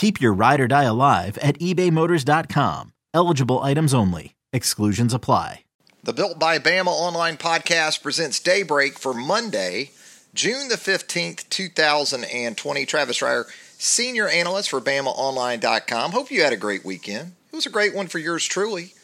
Keep your ride or die alive at ebaymotors.com. Eligible items only. Exclusions apply. The Built by Bama online podcast presents Daybreak for Monday, June the 15th, 2020. Travis Reier, senior analyst for BamaOnline.com. Hope you had a great weekend. It was a great one for yours truly.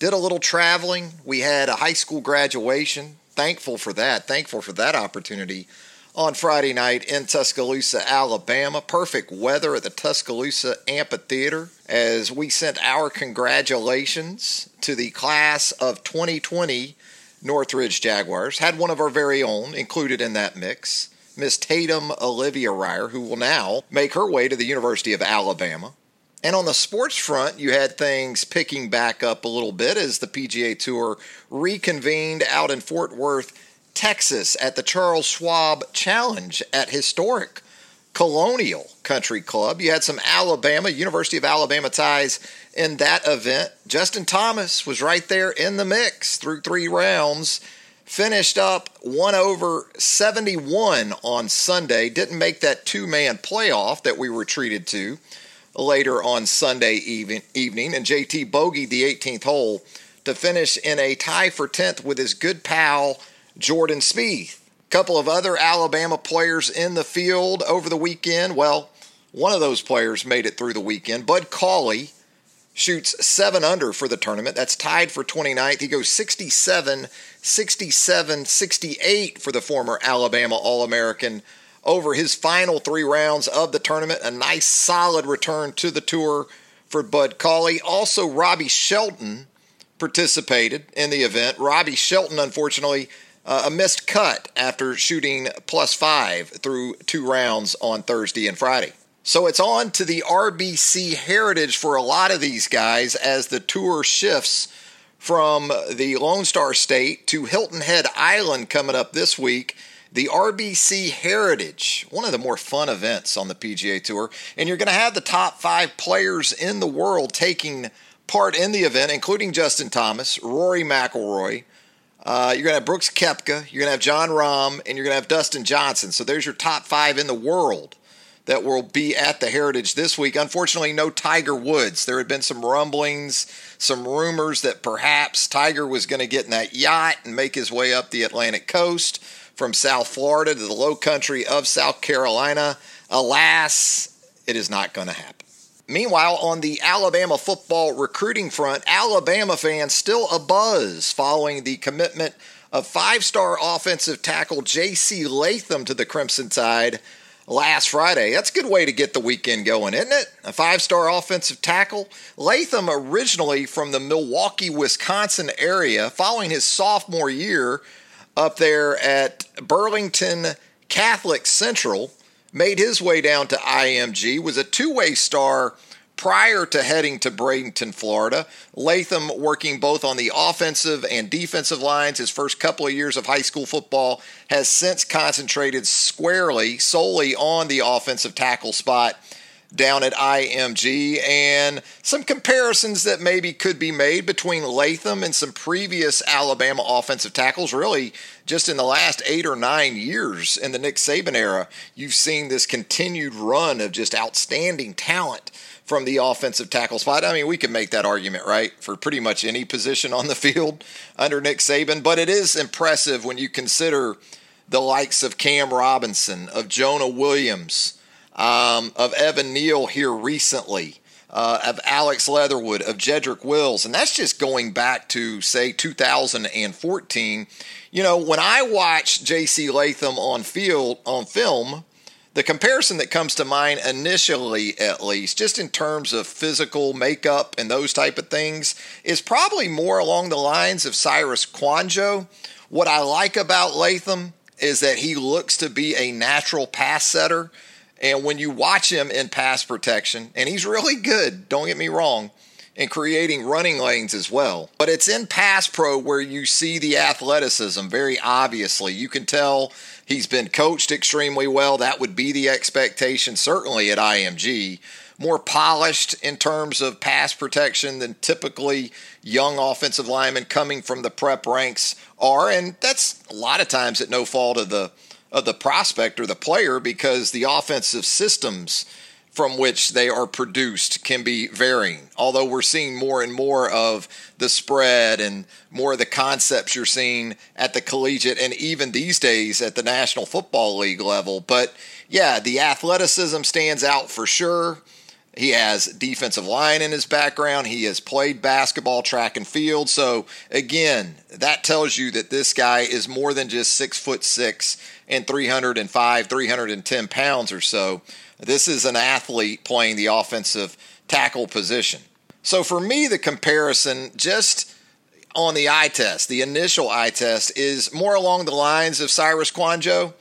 Did a little traveling. We had a high school graduation. Thankful for that. Thankful for that opportunity on Friday night in Tuscaloosa, Alabama. Perfect weather at the Tuscaloosa Amphitheater as we sent our congratulations to the class of 2020 Northridge Jaguars. Had one of our very own included in that mix, Miss Tatum Olivia Reier, who will now make her way to the University of Alabama. And on the sports front, you had things picking back up a little bit as the PGA Tour reconvened out in Fort Worth Texas at the Charles Schwab Challenge at historic Colonial Country Club. You had some Alabama, University of Alabama ties in that event. Justin Thomas was right there in the mix through three rounds. Finished up one over 71 on Sunday. Didn't make that two man playoff that we were treated to later on Sunday even, evening. And JT bogeyed the 18th hole to finish in a tie for 10th with his good pal Jordan Spieth. A couple of other Alabama players in the field over the weekend. Well, one of those players made it through the weekend. Bud Cauley shoots 7 under for the tournament. That's tied for 29th. He goes 67, 67, 68 for the former Alabama All American over his final three rounds of the tournament. A nice solid return to the tour for Bud Cauley. Also, Robby Shelton participated in the event. Robby Shelton, unfortunately, uh, a missed cut after shooting plus five through two rounds on Thursday and Friday. So it's on to the RBC heritage for a lot of these guys as the tour shifts from the Lone Star State to Hilton Head Island coming up this week. The RBC Heritage, one of the more fun events on the PGA Tour. And you're going to have the top five players in the world taking part in the event, including Justin Thomas, Rory McIlroy, uh, you're going to have Brooks Koepka, you're going to have Jon Rahm, and you're going to have Dustin Johnson. So there's your top five in the world that will be at the Heritage this week. Unfortunately, no Tiger Woods. There had been some rumblings, some rumors that perhaps Tiger was going to get in that yacht and make his way up the Atlantic coast from South Florida to the low country of South Carolina. Alas, it is not going to happen. Meanwhile, on the Alabama football recruiting front, Alabama fans still abuzz following the commitment of five star offensive tackle J.C. Latham to the Crimson Tide last Friday. That's a good way to get the weekend going, isn't it? A five star offensive tackle. Latham, originally from the Milwaukee, Wisconsin area, following his sophomore year up there at Burlington Catholic Central made his way down to IMG, was a two way star prior to heading to Bradenton, Florida. Latham working both on the offensive and defensive lines. His first couple of years of high school football has since concentrated squarely, solely on the offensive tackle spot down at IMG and some comparisons that maybe could be made between Latham and some previous Alabama offensive tackles. Really, just in the last eight or nine years in the Nick Saban era, you've seen this continued run of just outstanding talent from the offensive tackle spot. I mean, we can make that argument, right, for pretty much any position on the field under Nick Saban, but it is impressive when you consider the likes of Cam Robinson, of Jonah Williams um, of Evan Neal here recently. uh, of Alex Leatherwood, of Jedrick Wills, and that's just going back to say 2014. You know, when I watch J.C. Latham on field on film, the comparison that comes to mind initially, at least, just in terms of physical makeup and those type of things, is probably more along the lines of Cyrus Kouandjio. What I like about Latham is that he looks to be a natural pass setter. And when you watch him in pass protection, and he's really good, don't get me wrong, in creating running lanes as well. But it's in pass pro where you see the athleticism very obviously. You can tell he's been coached extremely well. That would be the expectation, certainly at IMG. More polished in terms of pass protection than typically young offensive linemen coming from the prep ranks are. And that's a lot of times at no fault of the of the prospect or the player because the offensive systems from which they are produced can be varying. Although we're seeing more and more of the spread and more of the concepts you're seeing at the collegiate and even these days at the National Football League level. But yeah, the athleticism stands out for sure. He has defensive line in his background. He has played basketball, track and field. So again, that tells you that this guy is more than just six foot six and 305, 310 pounds or so. This is an athlete playing the offensive tackle position. So for me, the comparison just on the eye test, the initial eye test, is more along the lines of Cyrus Kouandjio.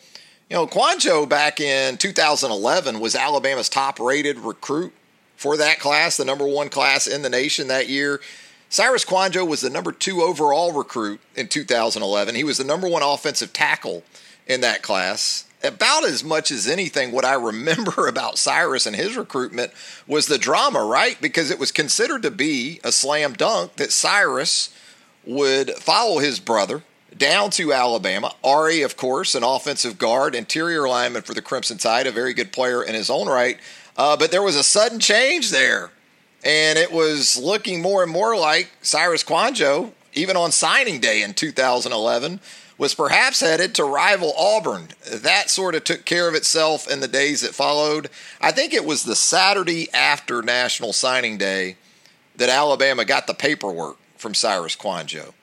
You know, Kouandjio back in 2011 was Alabama's top rated recruit for that class, the number one class in the nation that year. Cyrus Kouandjio was the number two overall recruit in 2011. He was the number one offensive tackle in that class. About as much as anything, what I remember about Cyrus and his recruitment was the drama, right? Because it was considered to be a slam dunk that Cyrus would follow his brother down to Alabama. Arie, of course, an offensive guard, interior lineman for the Crimson Tide, a very good player in his own right. Uh, but there was a sudden change there. And it was looking more and more like Cyrus Kouandjio, even on signing day in 2011, was perhaps headed to rival Auburn. That sort of took care of itself in the days that followed. I think it was the Saturday after National Signing Day that Alabama got the paperwork from Cyrus Kouandjio.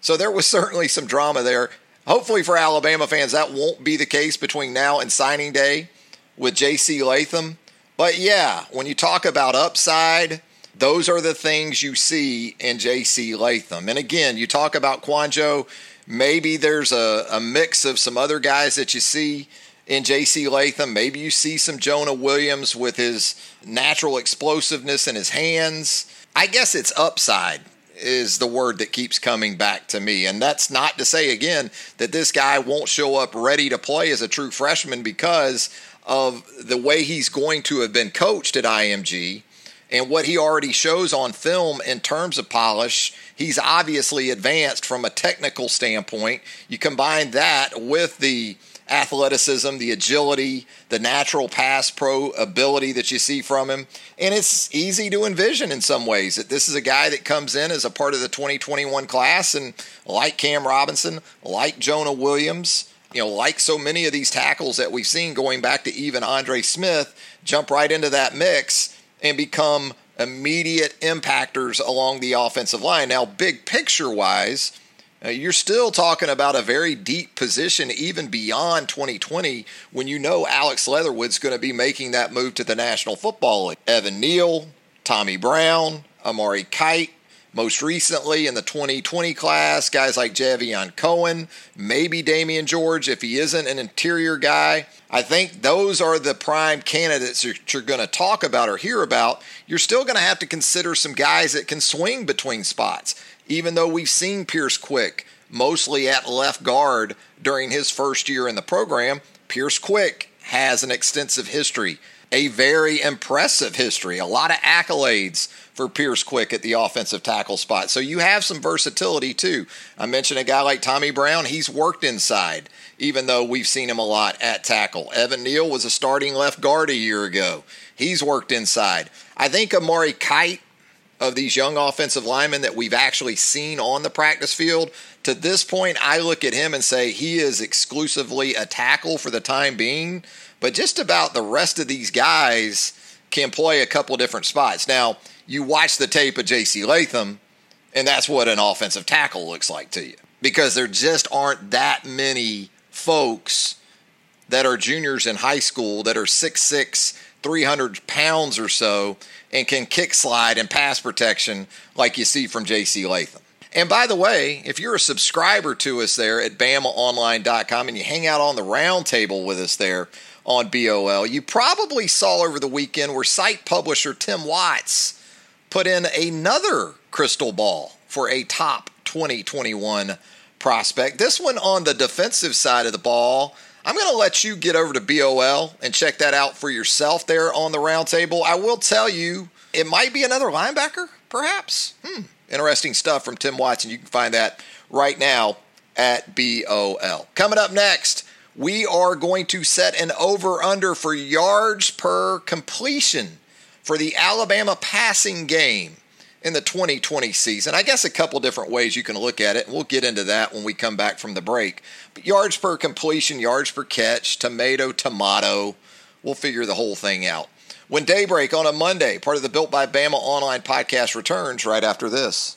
So there was certainly some drama there. Hopefully for Alabama fans, that won't be the case between now and signing day with J.C. Latham. But yeah, when you talk about upside, those are the things you see in J.C. Latham. And again, you talk about Kouandjio Maybe there's a, a mix of some other guys that you see in J.C. Latham. Maybe you see some Jonah Williams with his natural explosiveness in his hands. I guess it's upside is the word that keeps coming back to me. And that's not to say, again, that this guy won't show up ready to play as a true freshman because of the way he's going to have been coached at IMG and what he already shows on film in terms of polish, he's obviously advanced from a technical standpoint. You combine that with the athleticism, the agility, the natural pass pro ability that you see from him. And it's easy to envision in some ways that this is a guy that comes in as a part of the 2021 class and like Cam Robinson, like Jonah Williams, you know, like so many of these tackles that we've seen going back to even Andre Smith, jump right into that mix and become immediate impactors along the offensive line. Now, big picture wise, uh, you're still talking about a very deep position even beyond 2020 when you know Alex Leatherwood's going to be making that move to the National Football League. Evan Neal, Tommy Brown, Amari Kight, most recently in the 2020 class, guys like Javion Cohen, maybe Damieon George if he isn't an interior guy. I think those are the prime candidates that you're going to talk about or hear about. You're still going to have to consider some guys that can swing between spots, even though we've seen Pierce Quick mostly at left guard during his first year in the program. Pierce Quick has an extensive history, a very impressive history, a lot of accolades for Pierce Quick at the offensive tackle spot. So you have some versatility too. I mentioned a guy like Tommy Brown, he's worked inside, even though we've seen him a lot at tackle. Evan Neal was a starting left guard a year ago. He's worked inside. I think Amari Kight of these young offensive linemen that we've actually seen on the practice field, to this point, I look at him and say he is exclusively a tackle for the time being. But just about the rest of these guys, can play a couple different spots. Now, you watch the tape of J.C. Latham, and that's what an offensive tackle looks like to you because there just aren't that many folks that are juniors in high school that are 6'6, 300 pounds or so and can kick slide and pass protection like you see from J.C. Latham. And by the way, if you're a subscriber to us there at BamaOnline.com and you hang out on the round table with us there on BOL, you probably saw over the weekend where site publisher Tim Watts put in another crystal ball for a top 2021 prospect. This one on the defensive side of the ball. I'm going to let you get over to BOL and check that out for yourself there on the roundtable. I will tell you, it might be another linebacker, perhaps. Hmm. Interesting stuff from Tim Watson. You can find that right now at BOL. Coming up next, we are going to set an over under for yards per completion for the Alabama passing game in the 2020 season. I guess a couple different ways you can look at it, and we'll get into that when we come back from the break. But yards per completion, yards per catch, tomato, tomato, we'll figure the whole thing out. When Daybreak on a Monday, part of the Built by Bama online podcast, returns right after this.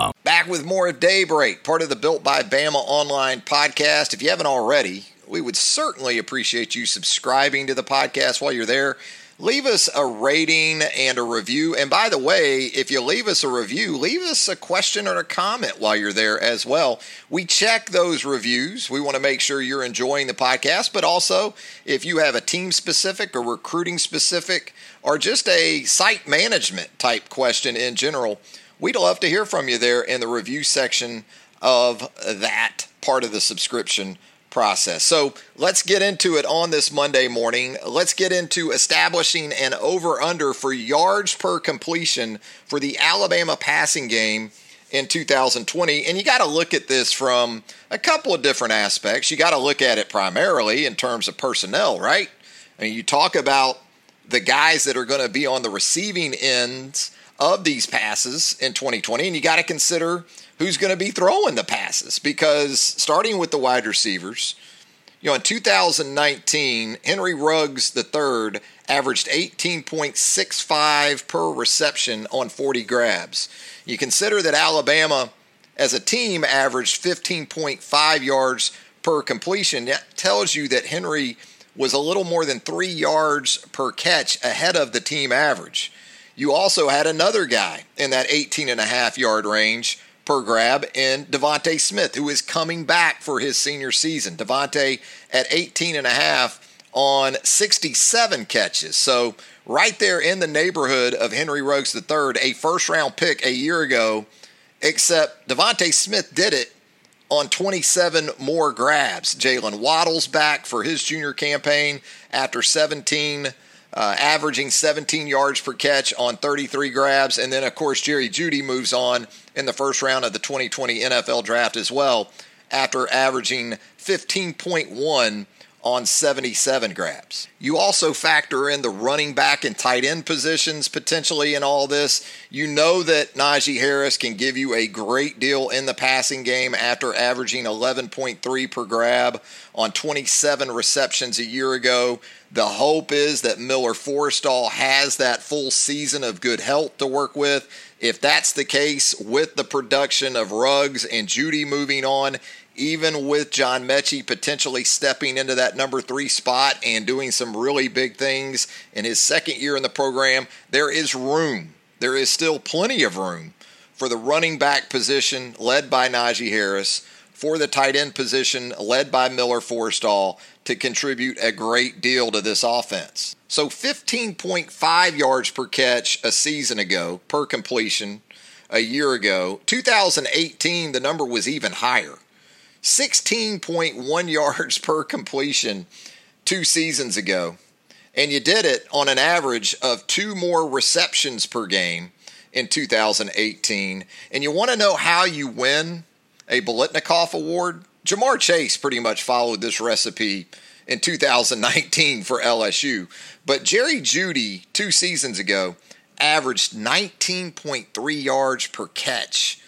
Back with more of Daybreak, part of the Built by Bama online podcast. If you haven't already, we would certainly appreciate you subscribing to the podcast while you're there. Leave us a rating and a review. And by the way, if you leave us a review, leave us a question or a comment while you're there as well. We check those reviews. We want to make sure you're enjoying the podcast, but also if you have a team specific or recruiting specific or just a site management type question in general, We'd love to hear from you there in the review section of that part of the subscription process. So let's get into it on this Monday morning. Let's get into establishing an over under for yards per completion for the Alabama passing game in 2020. And you got to look at this from a couple of different aspects. You got to look at it primarily in terms of personnel, right? I mean, you talk about the guys that are going to be on the receiving ends of these passes in 2020, and you got to consider who's going to be throwing the passes because starting with the wide receivers, you know, in 2019, Henry Ruggs III averaged 18.65 per reception on 40 grabs. You consider that Alabama as a team averaged 15.5 yards per completion. That tells you that Henry was a little more than three yards per catch ahead of the team average. You also had another guy in that 18 and a half yard range per grab in DeVonta Smith, who is coming back for his senior season. DeVonta at 18 and a half on 67 catches. So right there in the neighborhood of Henry Ruggs III, a first round pick a year ago, except DeVonta Smith did it on 27 more grabs. Jalen Waddle's back for his junior campaign after 17 uh, averaging 17 yards per catch on 33 grabs. And then, of course, Jerry Jeudy moves on in the first round of the 2020 NFL draft as well after averaging 15.1 on 77 grabs. You also factor in the running back and tight end positions potentially in all this. You know that Najee Harris can give you a great deal in the passing game after averaging 11.3 per grab on 27 receptions a year ago. The hope is that Miller Forristall has that full season of good health to work with. If that's the case, with the production of Ruggs and Jeudy moving on, even with John Metchie potentially stepping into that number three spot and doing some really big things in his second year in the program, there is room. There is still plenty of room for the running back position led by Najee Harris, for the tight end position led by Miller Forristall to contribute a great deal to this offense. So 15.5 yards per catch a season ago per completion a year ago. 2018, the number was even higher. 16.1 yards per completion two seasons ago. And you did it on an average of two more receptions per game in 2018. And you want to know how you win a Biletnikoff Award? Ja'Marr Chase pretty much followed this recipe in 2019 for LSU. But Jerry Jeudy, two seasons ago, averaged 19.3 yards per catch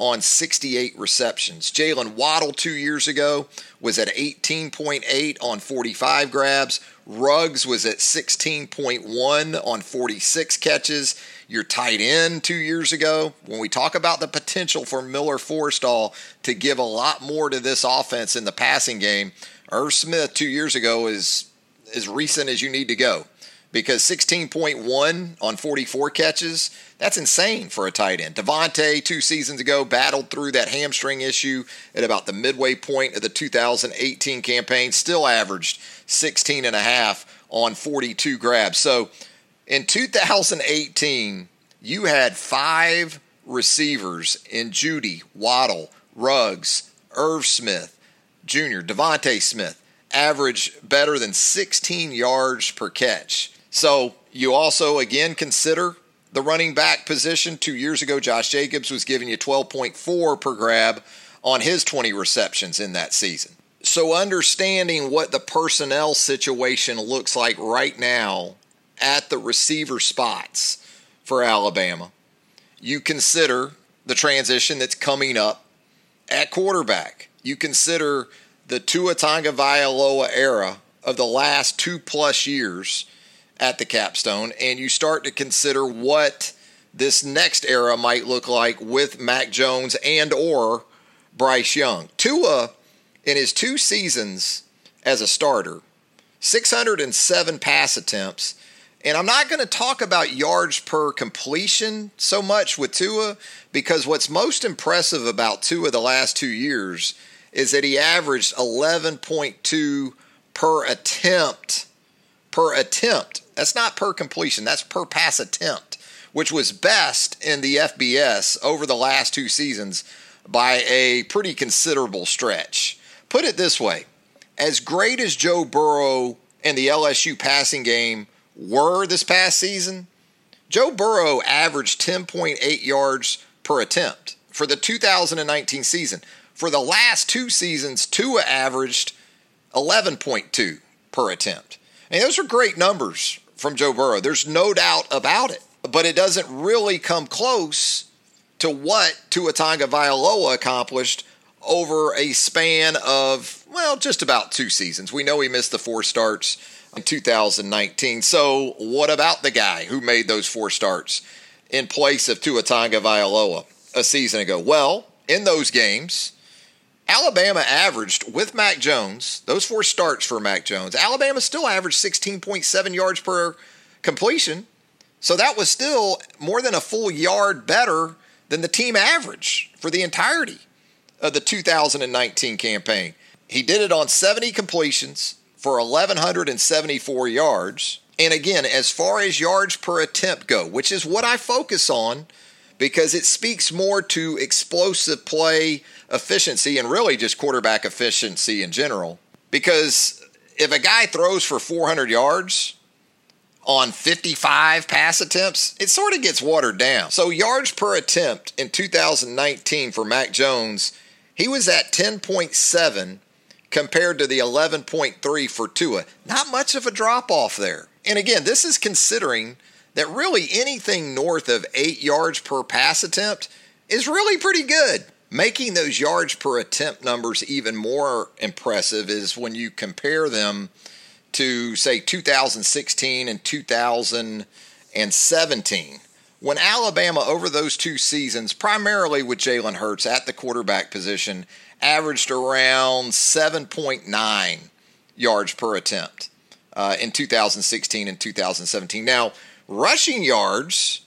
on 68 receptions. Jalen Waddle two years ago was at 18.8 on 45 grabs. Ruggs was at 16.1 on 46 catches. Your tight end two years ago, when we talk about the potential for Miller Forristall to give a lot more to this offense in the passing game, Irv Smith two years ago is as recent as you need to go because 16.1 on 44 catches, that's insane for a tight end. DeVonta, two seasons ago, battled through that hamstring issue at about the midway point of the 2018 campaign, still averaged 16 and a half on 42 grabs. So in 2018, you had five receivers in Jeudy, Waddle, Ruggs, Irv Smith, Jr., DeVonta Smith, average better than 16 yards per catch. So you also, again, consider the running back position. Two years ago, Josh Jacobs was giving you 12.4 per grab on his 20 receptions in that season. So, understanding what the personnel situation looks like right now at the receiver spots for Alabama, you consider the transition that's coming up at quarterback. You consider the Tua Tagovailoa era of the last two plus years at the capstone, and you start to consider what this next era might look like with Mac Jones and or Bryce Young. Tua, in his two seasons as a starter, 607 pass attempts. And I'm not going to talk about yards per completion so much with Tua because what's most impressive about Tua the last two years is that he averaged 11.2 per attempt per attempt. That's not per completion, that's per pass attempt, which was best in the FBS over the last two seasons by a pretty considerable stretch. Put it this way as great as Joe Burrow and the LSU passing game were this past season, Joe Burrow averaged 10.8 yards per attempt for the 2019 season. For the last two seasons, Tua averaged 11.2 per attempt. And those are great numbers from Joe Burrow. There's no doubt about it. But it doesn't really come close to what Tua Tagovailoa accomplished over a span of, well, just about two seasons. We know he missed the four starts in 2019. So what about the guy who made those four starts in place of Tua Tagovailoa a season ago? Well, in those games, Alabama averaged with Mac Jones, those four starts for Mac Jones, Alabama still averaged 16.7 yards per completion. So that was still more than a full yard better than the team average for the entirety of the 2019 campaign. He did it on 70 completions for 1,174 yards. And again, as far as yards per attempt go, which is what I focus on because it speaks more to explosive play efficiency and really just quarterback efficiency in general. Because if a guy throws for 400 yards on 55 pass attempts, it sort of gets watered down. So, yards per attempt in 2019 for Mac Jones, he was at 10.7 compared to the 11.3 for Tua. Not much of a drop off there. And again, this is considering that really anything north of eight yards per pass attempt is really pretty good. Making those yards per attempt numbers even more impressive is when you compare them to, say, 2016 and 2017. When Alabama, over those two seasons, primarily with Jalen Hurts at the quarterback position, averaged around 7.9 yards per attempt uh, in 2016 and 2017. Now, Rushing yards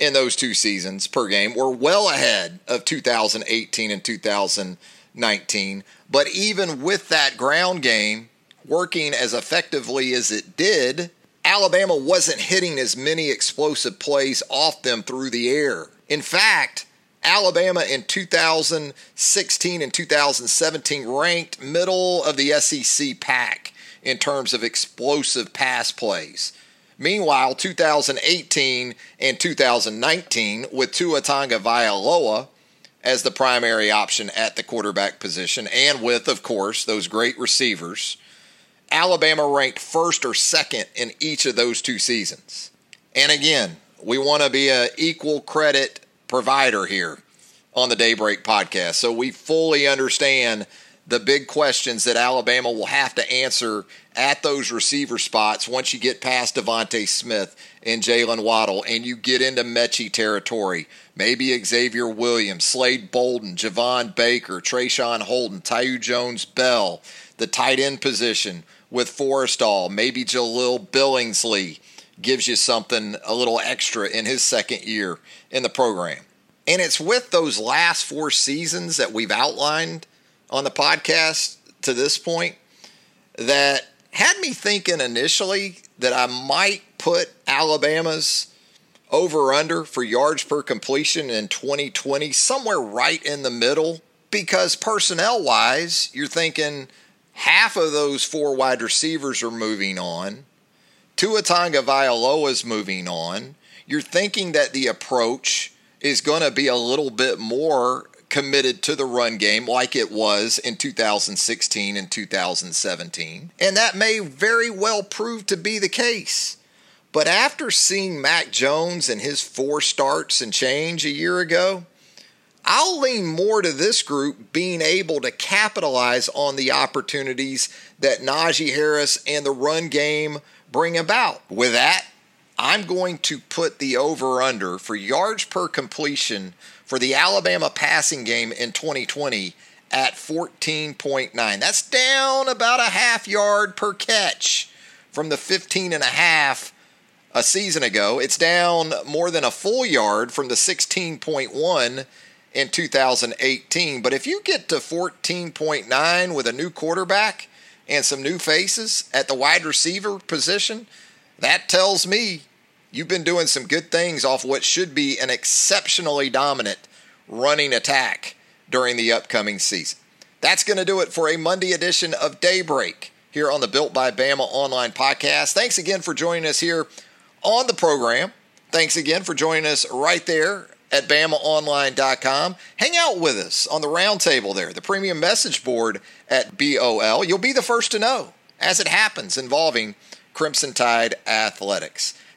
in those two seasons per game were well ahead of 2018 and 2019. But even with that ground game working as effectively as it did, Alabama wasn't hitting as many explosive plays off them through the air. In fact, Alabama in 2016 and 2017 ranked middle of the SEC pack in terms of explosive pass plays. Meanwhile, 2018 and 2019 with Tua Tagovailoa as the primary option at the quarterback position and with, of course, those great receivers, Alabama ranked first or second in each of those two seasons. And again, we want to be an equal credit provider here on the Daybreak podcast. So we fully understand the big questions that Alabama will have to answer at those receiver spots once you get past DeVonta Smith and Jalen Waddle and you get into Metchie territory. Maybe Xavier Williams, Slade Bolden, Javon Baker, Traeshon Holden, Thaiu Jones Bell, the tight end position with Forristall, maybe Jahleel Billingsley gives you something a little extra in his second year in the program. And it's with those last four seasons that we've outlined on the podcast to this point that had me thinking initially that I might put Alabama's over under for yards per completion in 2020 somewhere right in the middle because personnel wise, you're thinking half of those four wide receivers are moving on. Tua Tagovailoa is moving on. You're thinking that the approach is going to be a little bit more committed to the run game like it was in 2016 and 2017. And that may very well prove to be the case. But after seeing Mac Jones and his four starts and change a year ago, I'll lean more to this group being able to capitalize on the opportunities that Najee Harris and the run game bring about. With that, I'm going to put the over under for yards per completion for the Alabama passing game in 2020 at 14.9. That's down about a half yard per catch from the 15 and a half a season ago. It's down more than a full yard from the 16.1 in 2018. But if you get to 14.9 with a new quarterback and some new faces at the wide receiver position, that tells me you've been doing some good things off what should be an exceptionally dominant running attack during the upcoming season. That's going to do it for a Monday edition of Daybreak here on the Built by Bama online podcast. Thanks again for joining us here on the program. Thanks again for joining us right there at BamaOnline.com. Hang out with us on the roundtable there, the premium message board at BOL. You'll be the first to know as it happens involving Crimson Tide Athletics.